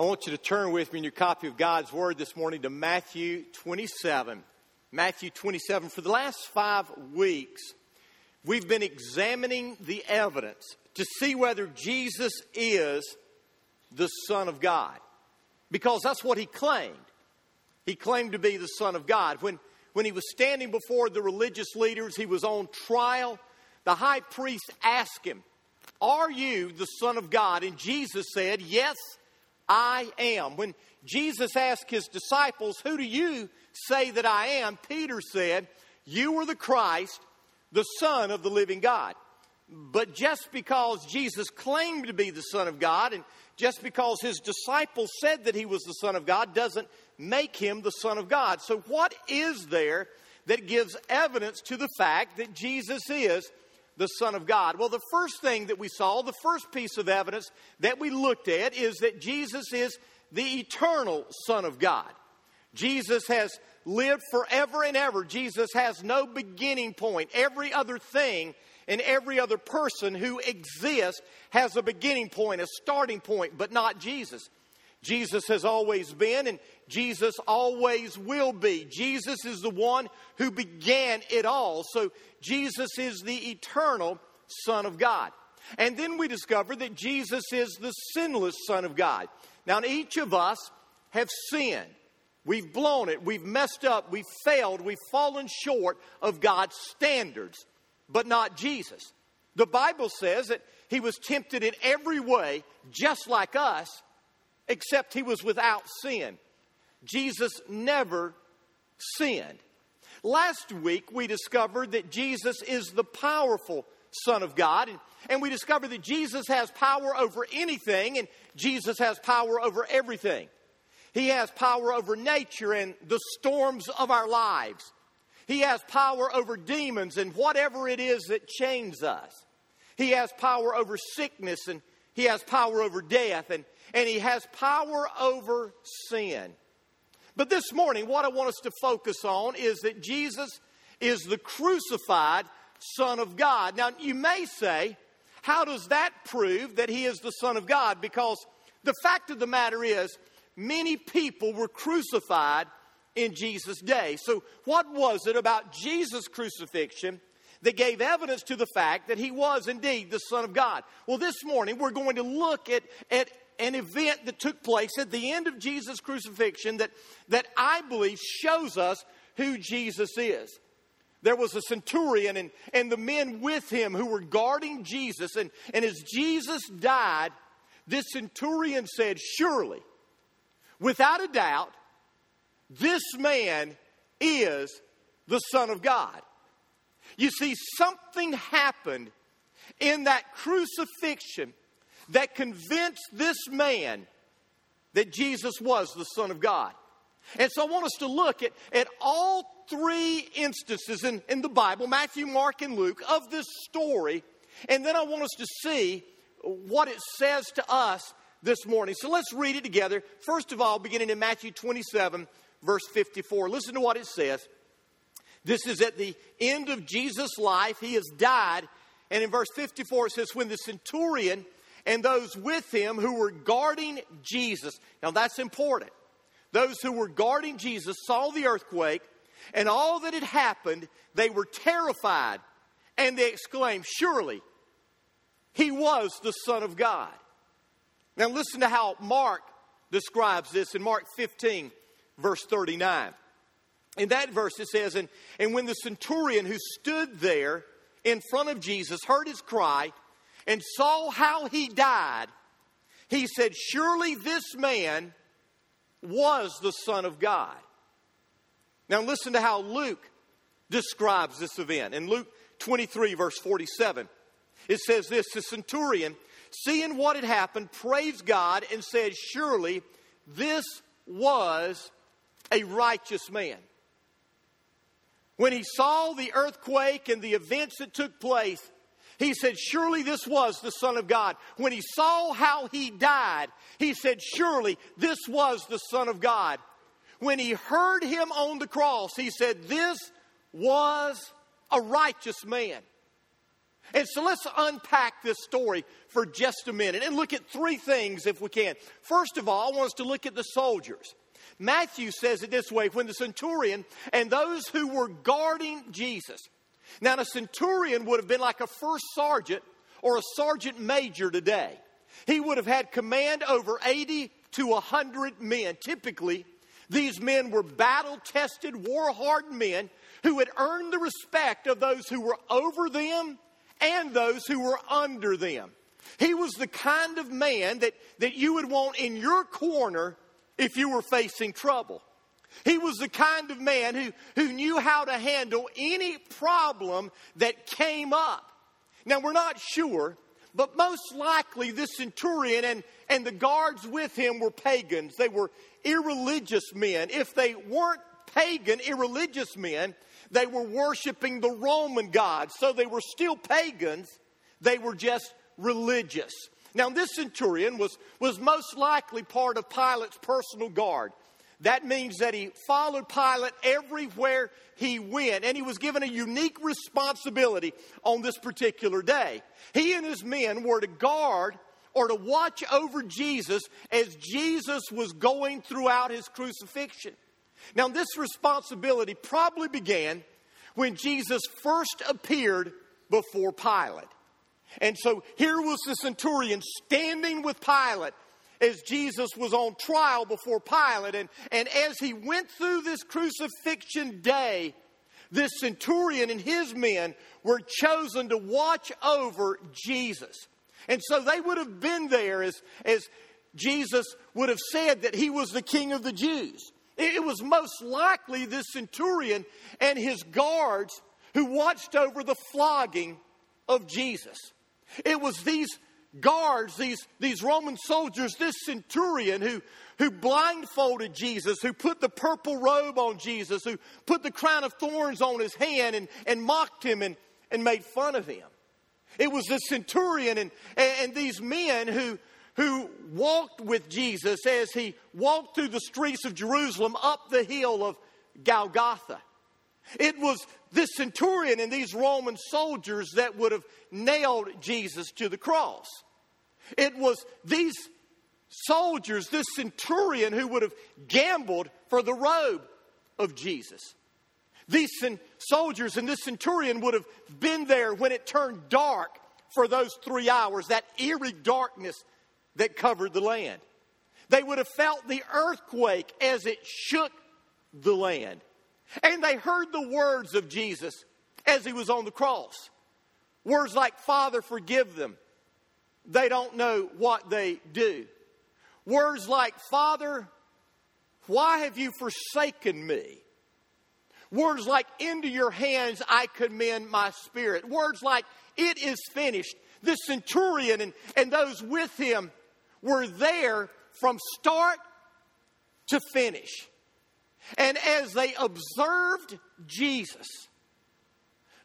I want you to turn with me in your copy of God's Word this morning to Matthew 27. Matthew 27. For the last five weeks, we've been examining the evidence to see whether Jesus is the Son of God. Because that's what he claimed. He claimed to be the Son of God. When, when he was standing before the religious leaders, he was on trial. The high priest asked him, Are you the Son of God? And Jesus said, Yes, I am. When Jesus asked his disciples, Who do you say that I am? Peter said, You are the Christ, the Son of the living God. But just because Jesus claimed to be the Son of God and just because his disciples said that he was the Son of God doesn't make him the Son of God. So, what is there that gives evidence to the fact that Jesus is the Son of God? Well, the first thing that we saw, the first piece of evidence that we looked at, is that Jesus is the eternal Son of God. Jesus has lived forever and ever. Jesus has no beginning point. Every other thing and every other person who exists has a beginning point, a starting point, but not Jesus. Jesus has always been, and Jesus always will be. Jesus is the one who began it all. So Jesus is the eternal Son of God. And then we discover that Jesus is the sinless Son of God. Now, each of us have sinned. We've blown it. We've messed up. We've failed. We've fallen short of God's standards, but not Jesus. The Bible says that he was tempted in every way, just like us, except he was without sin. Jesus never sinned. Last week, we discovered that Jesus is the powerful Son of God, and, and we discovered that Jesus has power over anything, and Jesus has power over everything. He has power over nature and the storms of our lives. He has power over demons and whatever it is that chains us. He has power over sickness and he has power over death and, and he has power over sin. But this morning, what I want us to focus on is that Jesus is the crucified Son of God. Now, you may say, how does that prove that he is the Son of God? Because the fact of the matter is, many people were crucified in Jesus' day. So, what was it about Jesus' crucifixion that gave evidence to the fact that he was indeed the Son of God? Well, this morning we're going to look at, at an event that took place at the end of Jesus' crucifixion that, that I believe shows us who Jesus is. There was a centurion and, and the men with him who were guarding Jesus. And, and as Jesus died, this centurion said, Surely, without a doubt, this man is the Son of God. You see, something happened in that crucifixion that convinced this man that Jesus was the Son of God. And so I want us to look at, at all three instances in, in the Bible Matthew, Mark, and Luke of this story. And then I want us to see what it says to us this morning. So let's read it together. First of all, beginning in Matthew 27, verse 54. Listen to what it says. This is at the end of Jesus' life. He has died. And in verse 54, it says, When the centurion and those with him who were guarding Jesus. Now that's important. Those who were guarding Jesus saw the earthquake and all that had happened. They were terrified and they exclaimed, Surely he was the Son of God. Now listen to how Mark describes this in Mark 15, verse 39. In that verse it says, And, and when the centurion who stood there in front of Jesus heard his cry, and saw how he died, he said, Surely this man was the Son of God. Now, listen to how Luke describes this event. In Luke 23, verse 47, it says this The centurion, seeing what had happened, praised God and said, Surely this was a righteous man. When he saw the earthquake and the events that took place, he said, Surely this was the Son of God. When he saw how he died, he said, Surely this was the Son of God. When he heard him on the cross, he said, This was a righteous man. And so let's unpack this story for just a minute and look at three things if we can. First of all, I want us to look at the soldiers. Matthew says it this way when the centurion and those who were guarding Jesus. Now, a centurion would have been like a first sergeant or a sergeant major today. He would have had command over 80 to 100 men. Typically, these men were battle tested, war hardened men who had earned the respect of those who were over them and those who were under them. He was the kind of man that, that you would want in your corner if you were facing trouble. He was the kind of man who, who knew how to handle any problem that came up. Now, we're not sure, but most likely this centurion and, and the guards with him were pagans. They were irreligious men. If they weren't pagan, irreligious men, they were worshiping the Roman gods. So they were still pagans, they were just religious. Now, this centurion was, was most likely part of Pilate's personal guard. That means that he followed Pilate everywhere he went, and he was given a unique responsibility on this particular day. He and his men were to guard or to watch over Jesus as Jesus was going throughout his crucifixion. Now, this responsibility probably began when Jesus first appeared before Pilate. And so here was the centurion standing with Pilate as Jesus was on trial before Pilate. And, and as he went through this crucifixion day, this centurion and his men were chosen to watch over Jesus. And so they would have been there as, as Jesus would have said that he was the king of the Jews. It was most likely this centurion and his guards who watched over the flogging of Jesus. It was these guards, these, these Roman soldiers, this centurion who, who blindfolded Jesus, who put the purple robe on Jesus, who put the crown of thorns on his hand and, and mocked him and, and made fun of him. It was the centurion and, and these men who, who walked with Jesus as he walked through the streets of Jerusalem up the hill of Golgotha. It was this centurion and these Roman soldiers that would have nailed Jesus to the cross. It was these soldiers, this centurion, who would have gambled for the robe of Jesus. These soldiers and this centurion would have been there when it turned dark for those three hours, that eerie darkness that covered the land. They would have felt the earthquake as it shook the land. And they heard the words of Jesus as he was on the cross. Words like, Father, forgive them. They don't know what they do. Words like, Father, why have you forsaken me? Words like, into your hands I commend my spirit. Words like, it is finished. The centurion and, and those with him were there from start to finish. And as they observed Jesus,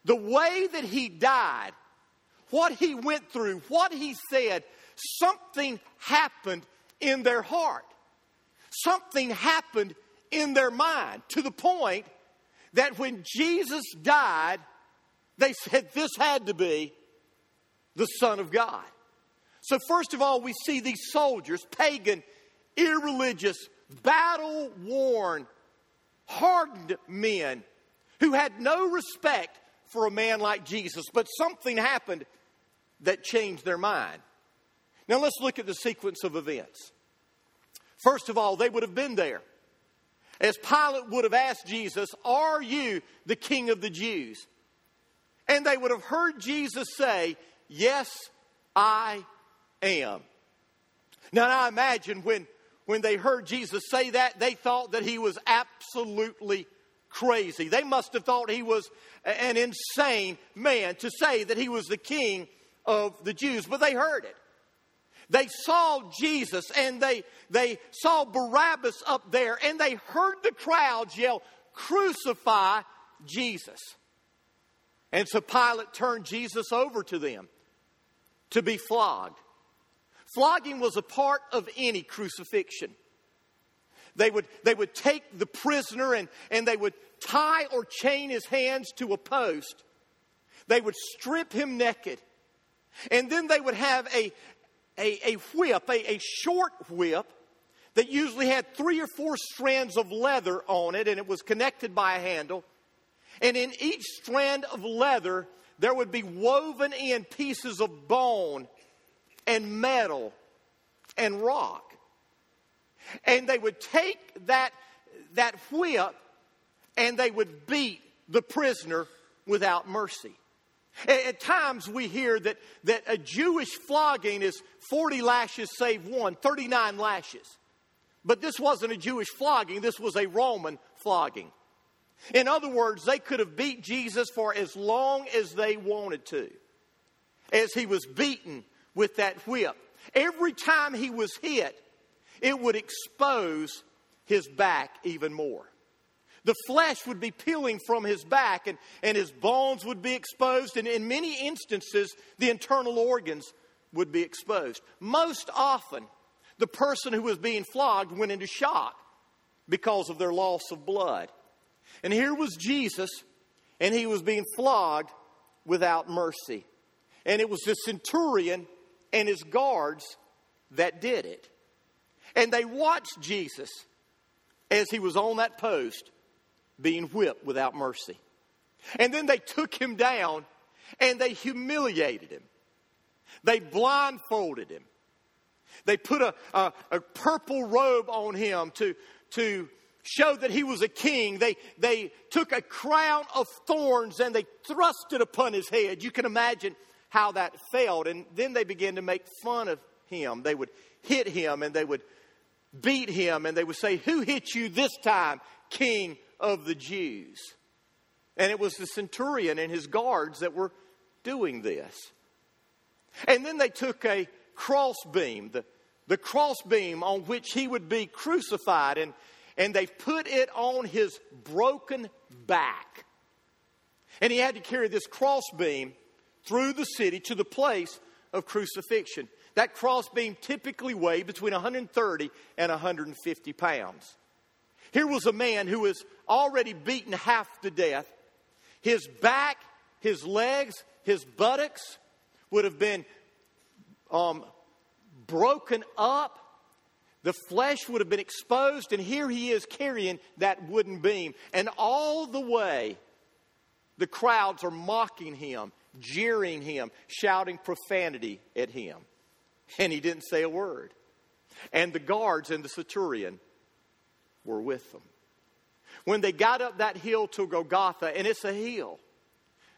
the way that he died, what he went through, what he said, something happened in their heart. Something happened in their mind to the point that when Jesus died, they said this had to be the Son of God. So, first of all, we see these soldiers, pagan, irreligious, battle worn, hardened men who had no respect for a man like Jesus, but something happened that changed their mind. Now let's look at the sequence of events. First of all, they would have been there. As Pilate would have asked Jesus, Are you the king of the Jews? And they would have heard Jesus say, Yes, I am. Now, I imagine when when they heard Jesus say that, they thought that he was absolutely crazy. They must have thought he was an insane man to say that he was the king of the Jews, but they heard it. They saw Jesus and they, they saw Barabbas up there and they heard the crowds yell, Crucify Jesus. And so Pilate turned Jesus over to them to be flogged. Flogging was a part of any crucifixion. They would, they would take the prisoner and, and they would tie or chain his hands to a post. They would strip him naked. And then they would have a, a, a whip, a, a short whip that usually had three or four strands of leather on it, and it was connected by a handle. And in each strand of leather, there would be woven in pieces of bone and metal and rock. And they would take that, that whip and they would beat the prisoner without mercy. At times we hear that, that a Jewish flogging is 40 lashes save one, 39 lashes. But this wasn't a Jewish flogging, this was a Roman flogging. In other words, they could have beat Jesus for as long as they wanted to, as he was beaten with that whip. Every time he was hit, it would expose his back even more. The flesh would be peeling from his back and, and his bones would be exposed, and in many instances, the internal organs would be exposed. Most often, the person who was being flogged went into shock because of their loss of blood. And here was Jesus, and he was being flogged without mercy. And it was the centurion and his guards that did it. And they watched Jesus as he was on that post being whipped without mercy. And then they took him down and they humiliated him. They blindfolded him. They put a, a, a, purple robe on him to, to show that he was a king. They, they took a crown of thorns and they thrust it upon his head. You can imagine how that felt. And then they began to make fun of him. They would hit him and they would beat him and they would say, Who hit you this time, king of the Jews? And it was the centurion and his guards that were doing this. And then they took a crossbeam, the, the crossbeam on which he would be crucified, and, and they put it on his broken back. And he had to carry this crossbeam through the city to the place of crucifixion. That crossbeam typically weighed between 130 and 150 pounds. Here was a man who was already beaten half to death. His back, his legs, his buttocks would have been um, broken up. The flesh would have been exposed, and here he is carrying that wooden beam. And all the way, the crowds are mocking him, jeering him, shouting profanity at him. And he didn't say a word. And the guards and the centurion were with them. When they got up that hill to Golgotha, and it's a hill,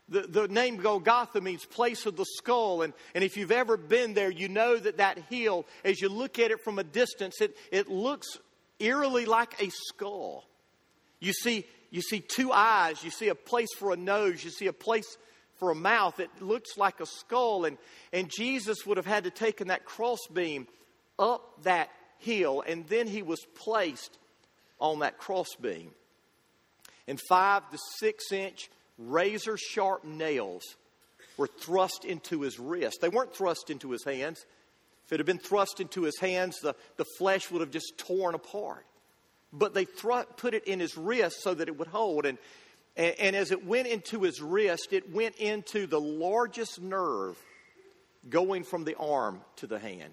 the, the name Golgotha means place of the skull. And, and if you've ever been there, you know that that hill, as you look at it from a distance, it, it looks eerily like a skull. You see, you see two eyes, you see a place for a nose, you see a place for a mouth. It looks like a skull. And, and Jesus would have had to taken that crossbeam up that hill, and then he was placed on that crossbeam. And five to six inch razor sharp nails were thrust into his wrist. They weren't thrust into his hands. If it had been thrust into his hands, the, the flesh would have just torn apart. But they put it in his wrist so that it would hold. And, and, and as it went into his wrist, it went into the largest nerve going from the arm to the hand.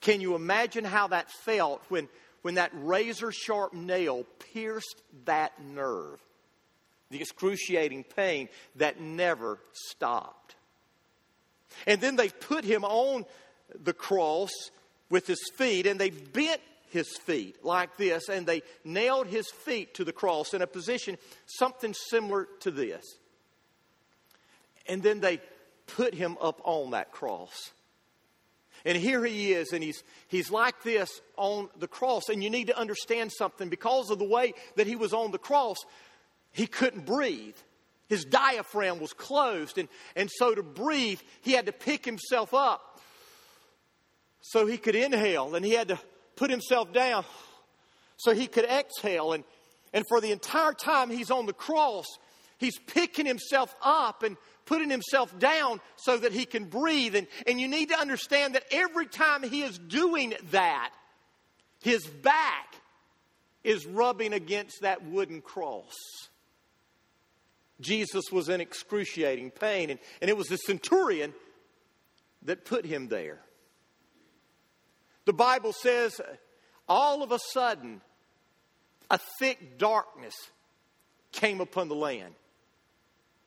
Can you imagine how that felt when, when that razor sharp nail pierced that nerve? the excruciating pain that never stopped. And then they put him on the cross with his feet and they bent his feet like this and they nailed his feet to the cross in a position something similar to this. And then they put him up on that cross. And here he is, and he's, he's like this on the cross. And you need to understand something because of the way that he was on the cross, he couldn't breathe. His diaphragm was closed, and, and so to breathe, he had to pick himself up so he could inhale, and he had to put himself down so he could exhale. And, and for the entire time he's on the cross, he's picking himself up and putting himself down so that he can breathe. And, and you need to understand that every time he is doing that, his back is rubbing against that wooden cross. Jesus was in excruciating pain, and, and it was the centurion that put him there. The Bible says all of a sudden, a thick darkness came upon the land.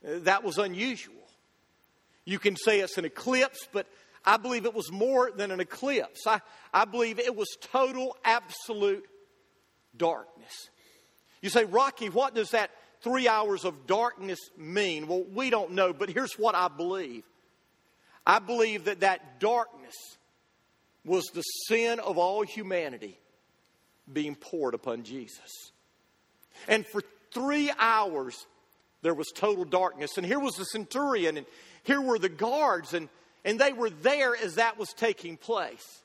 That was unusual. You can say it's an eclipse, but I believe it was more than an eclipse. I, I believe it was total, absolute darkness. You say, Rocky, what does that three hours of darkness mean? Well, we don't know, but here's what I believe I believe that that darkness was the sin of all humanity being poured upon Jesus. And for three hours, there was total darkness. And here was the centurion, and here were the guards, and, and they were there as that was taking place.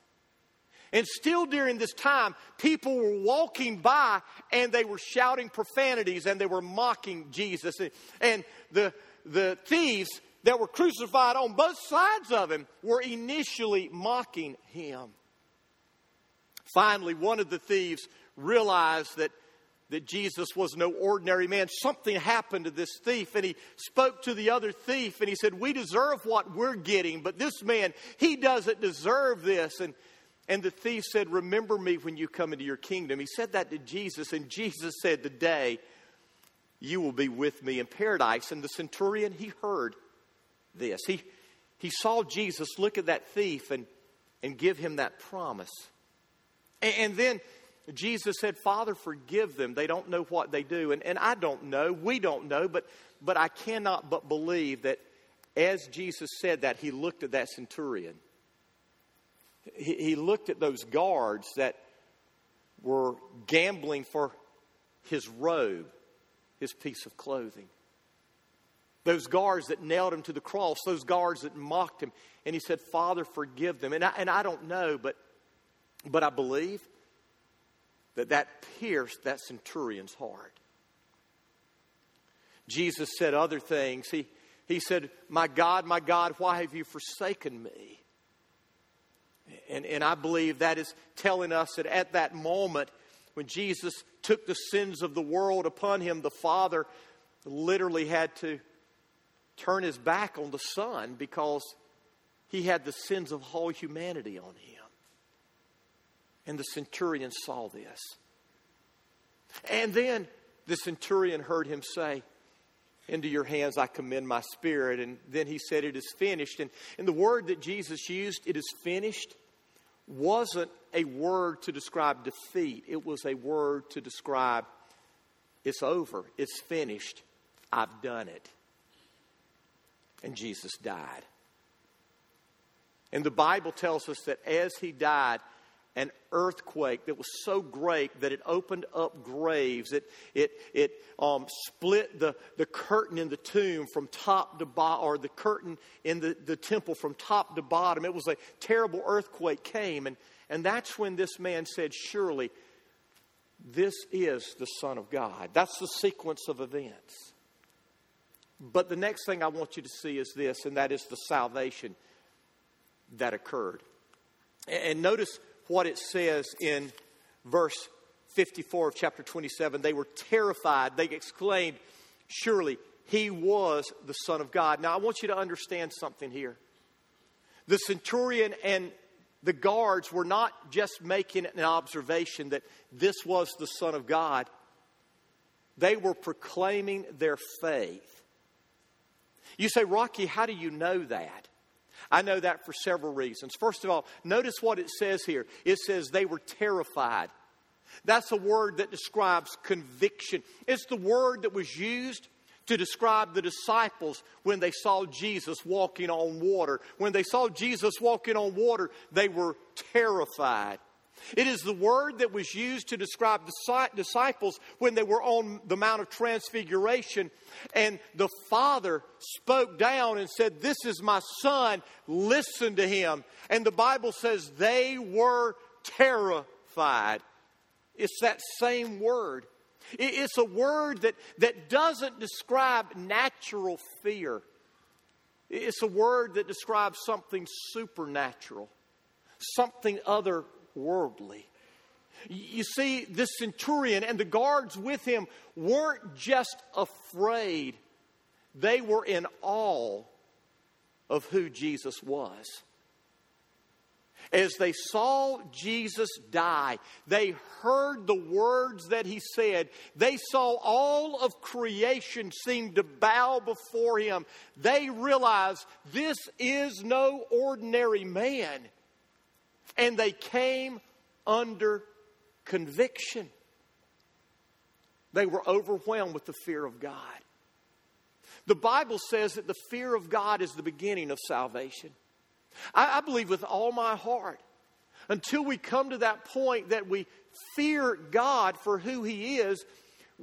And still during this time, people were walking by and they were shouting profanities and they were mocking Jesus. And the, the thieves that were crucified on both sides of him were initially mocking him. Finally, one of the thieves realized that, that Jesus was no ordinary man. Something happened to this thief, and he spoke to the other thief and he said, We deserve what we're getting, but this man, he doesn't deserve this. And and the thief said, Remember me when you come into your kingdom. He said that to Jesus, and Jesus said, Today you will be with me in paradise. And the centurion, he heard this. He, he saw Jesus look at that thief and, and give him that promise. And, and then Jesus said, Father, forgive them. They don't know what they do. And, and I don't know. We don't know. But, but I cannot but believe that as Jesus said that, he looked at that centurion he, he looked at those guards that were gambling for his robe, his piece of clothing. Those guards that nailed him to the cross, those guards that mocked him. And he said, Father, forgive them. And I, and I don't know, but, but I believe that that pierced that centurion's heart. Jesus said other things. He, he said, My God, my God, why have you forsaken me? And, and I believe that is telling us that at that moment, when Jesus took the sins of the world upon him, the Father literally had to turn his back on the Son because he had the sins of all humanity on him. And the centurion saw this. And then the centurion heard him say, Into your hands I commend my spirit. And then he said, It is finished. And, and the word that Jesus used, it is finished, wasn't a word to describe defeat, it was a word to describe it's over, it's finished, I've done it. And Jesus died. And the Bible tells us that as he died, an earthquake that was so great that it opened up graves. It, it, it um, split the, the curtain in the tomb from top to bottom, or the curtain in the, the temple from top to bottom. It was a terrible earthquake came. And, and that's when this man said, Surely this is the Son of God. That's the sequence of events. But the next thing I want you to see is this, and that is the salvation that occurred. And notice what it says in verse 54 of chapter 27. They were terrified. They exclaimed, Surely he was the Son of God. Now, I want you to understand something here. The centurion and the guards were not just making an observation that this was the Son of God, they were proclaiming their faith. You say, Rocky, how do you know that? I know that for several reasons. First of all, notice what it says here it says they were terrified. That's a word that describes conviction. It's the word that was used to describe the disciples when they saw Jesus walking on water. When they saw Jesus walking on water, they were terrified. It is the word that was used to describe the disciples when they were on the Mount of Transfiguration. And the Father spoke down and said, This is my Son, listen to him. And the Bible says they were terrified. It's that same word. It's a word that, that doesn't describe natural fear. It's a word that describes something supernatural, something other worldly. You see, this centurion and the guards with him weren't just afraid they were in awe of who Jesus was. As they saw Jesus die, they heard the words that he said. They saw all of creation seem to bow before him. They realized this is no ordinary man. And they came under conviction. They were overwhelmed with the fear of God. The Bible says that the fear of God is the beginning of salvation. I, I believe with all my heart. Until we come to that point that we fear God for who He is,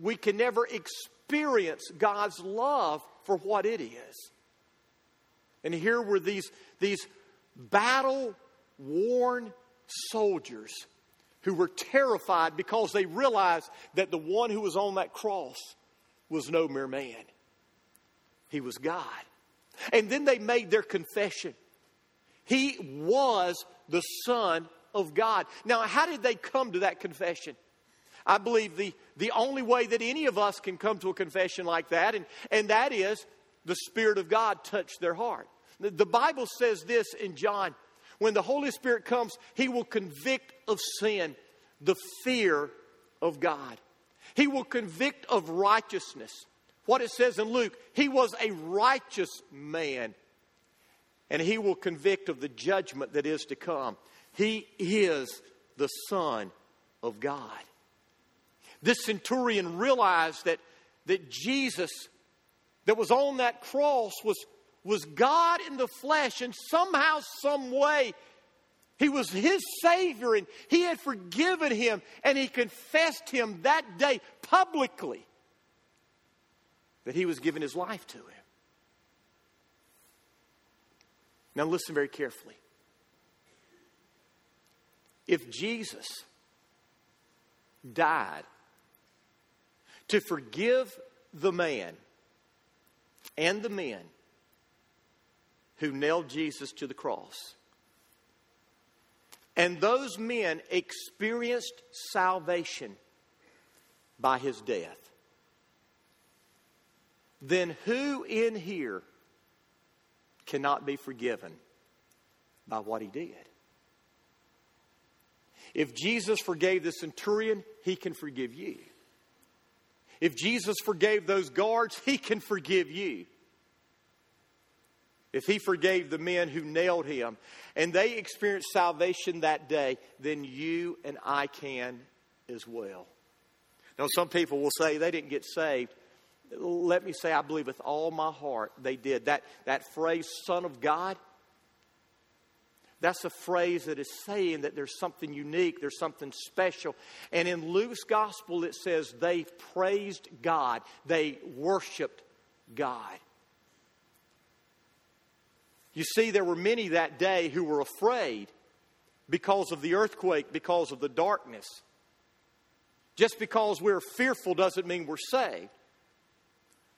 we can never experience God's love for what it is. And here were these, these battle worn soldiers who were terrified because they realized that the one who was on that cross was no mere man, he was God. And then they made their confession. He was the Son of God. Now, how did they come to that confession? I believe the, the only way that any of us can come to a confession like that, and, and that is the Spirit of God touched their heart. The, the Bible says this in John when the Holy Spirit comes, He will convict of sin the fear of God. He will convict of righteousness. What it says in Luke, He was a righteous man and he will convict of the judgment that is to come. He is the Son of God. This centurion realized that, that Jesus, that was on that cross, was, was God in the flesh, and somehow, some way, he was his Savior, and he had forgiven him, and he confessed him that day publicly that he was giving his life to him. Now, listen very carefully. If Jesus died to forgive the man and the men who nailed Jesus to the cross, and those men experienced salvation by his death, then who in here cannot be forgiven by what he did. If Jesus forgave the centurion, he can forgive you. If Jesus forgave those guards, he can forgive you. If he forgave the men who nailed him and they experienced salvation that day, then you and I can as well. Now, some people will say they didn't get saved let me say, I believe with all my heart they did. That, that phrase, Son of God, that's a phrase that is saying that there's something unique, there's something special. And in Luke's gospel, it says they praised God, they worshiped God. You see, there were many that day who were afraid because of the earthquake, because of the darkness. Just because we're fearful doesn't mean we're saved.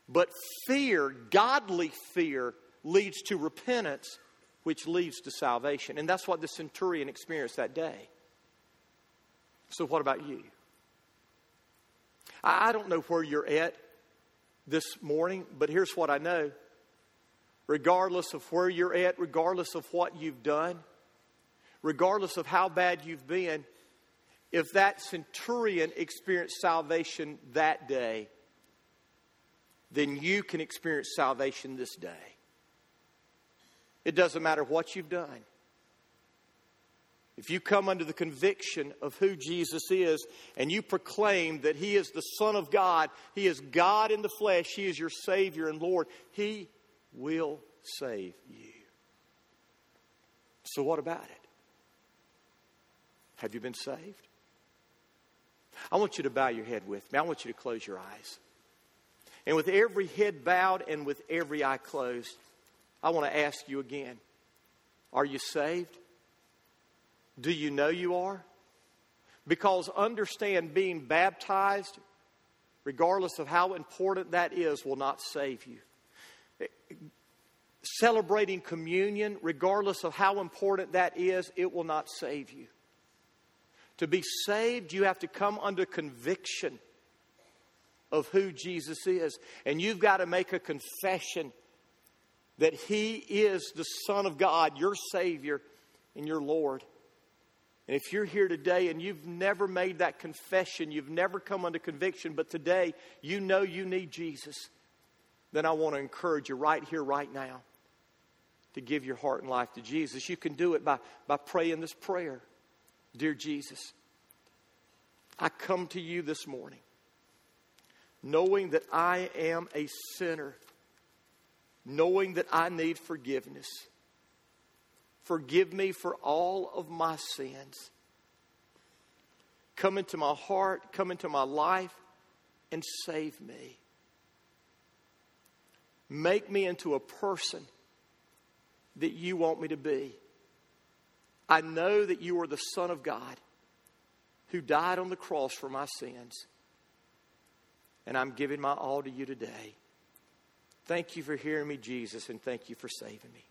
But fear, godly fear, leads to repentance, which leads to salvation. And that's what the centurion experienced that day. So, what about you? I don't know where you're at this morning, but here's what I know. Regardless of where you're at, regardless of what you've done, regardless of how bad you've been, if that centurion experienced salvation that day, then you can experience salvation this day. It doesn't matter what you've done. If you come under the conviction of who Jesus is and you proclaim that He is the Son of God, He is God in the flesh, He is your Savior and Lord, He will save you. So, what about it? Have you been saved? I want you to bow your head with me. I want you to close your eyes. And with every head bowed and with every eye closed, I want to ask you again Are you saved? Do you know you are? Because understand being baptized, regardless of how important that is, will not save you. Celebrating communion, regardless of how important that is, it will not save you. To be saved, you have to come under conviction of who Jesus is. And you've got to make a confession that He is the Son of God, your Savior, and your Lord. And if you're here today and you've never made that confession, you've never come under conviction, but today you know you need Jesus, then I want to encourage you right here, right now, to give your heart and life to Jesus. You can do it by, by praying this prayer Dear Jesus, I come to you this morning knowing that I am a sinner, knowing that I need forgiveness. Forgive me for all of my sins. Come into my heart, come into my life, and save me. Make me into a person that you want me to be. I know that you are the Son of God who died on the cross for my sins. And I'm giving my all to you today. Thank you for hearing me, Jesus, and thank you for saving me.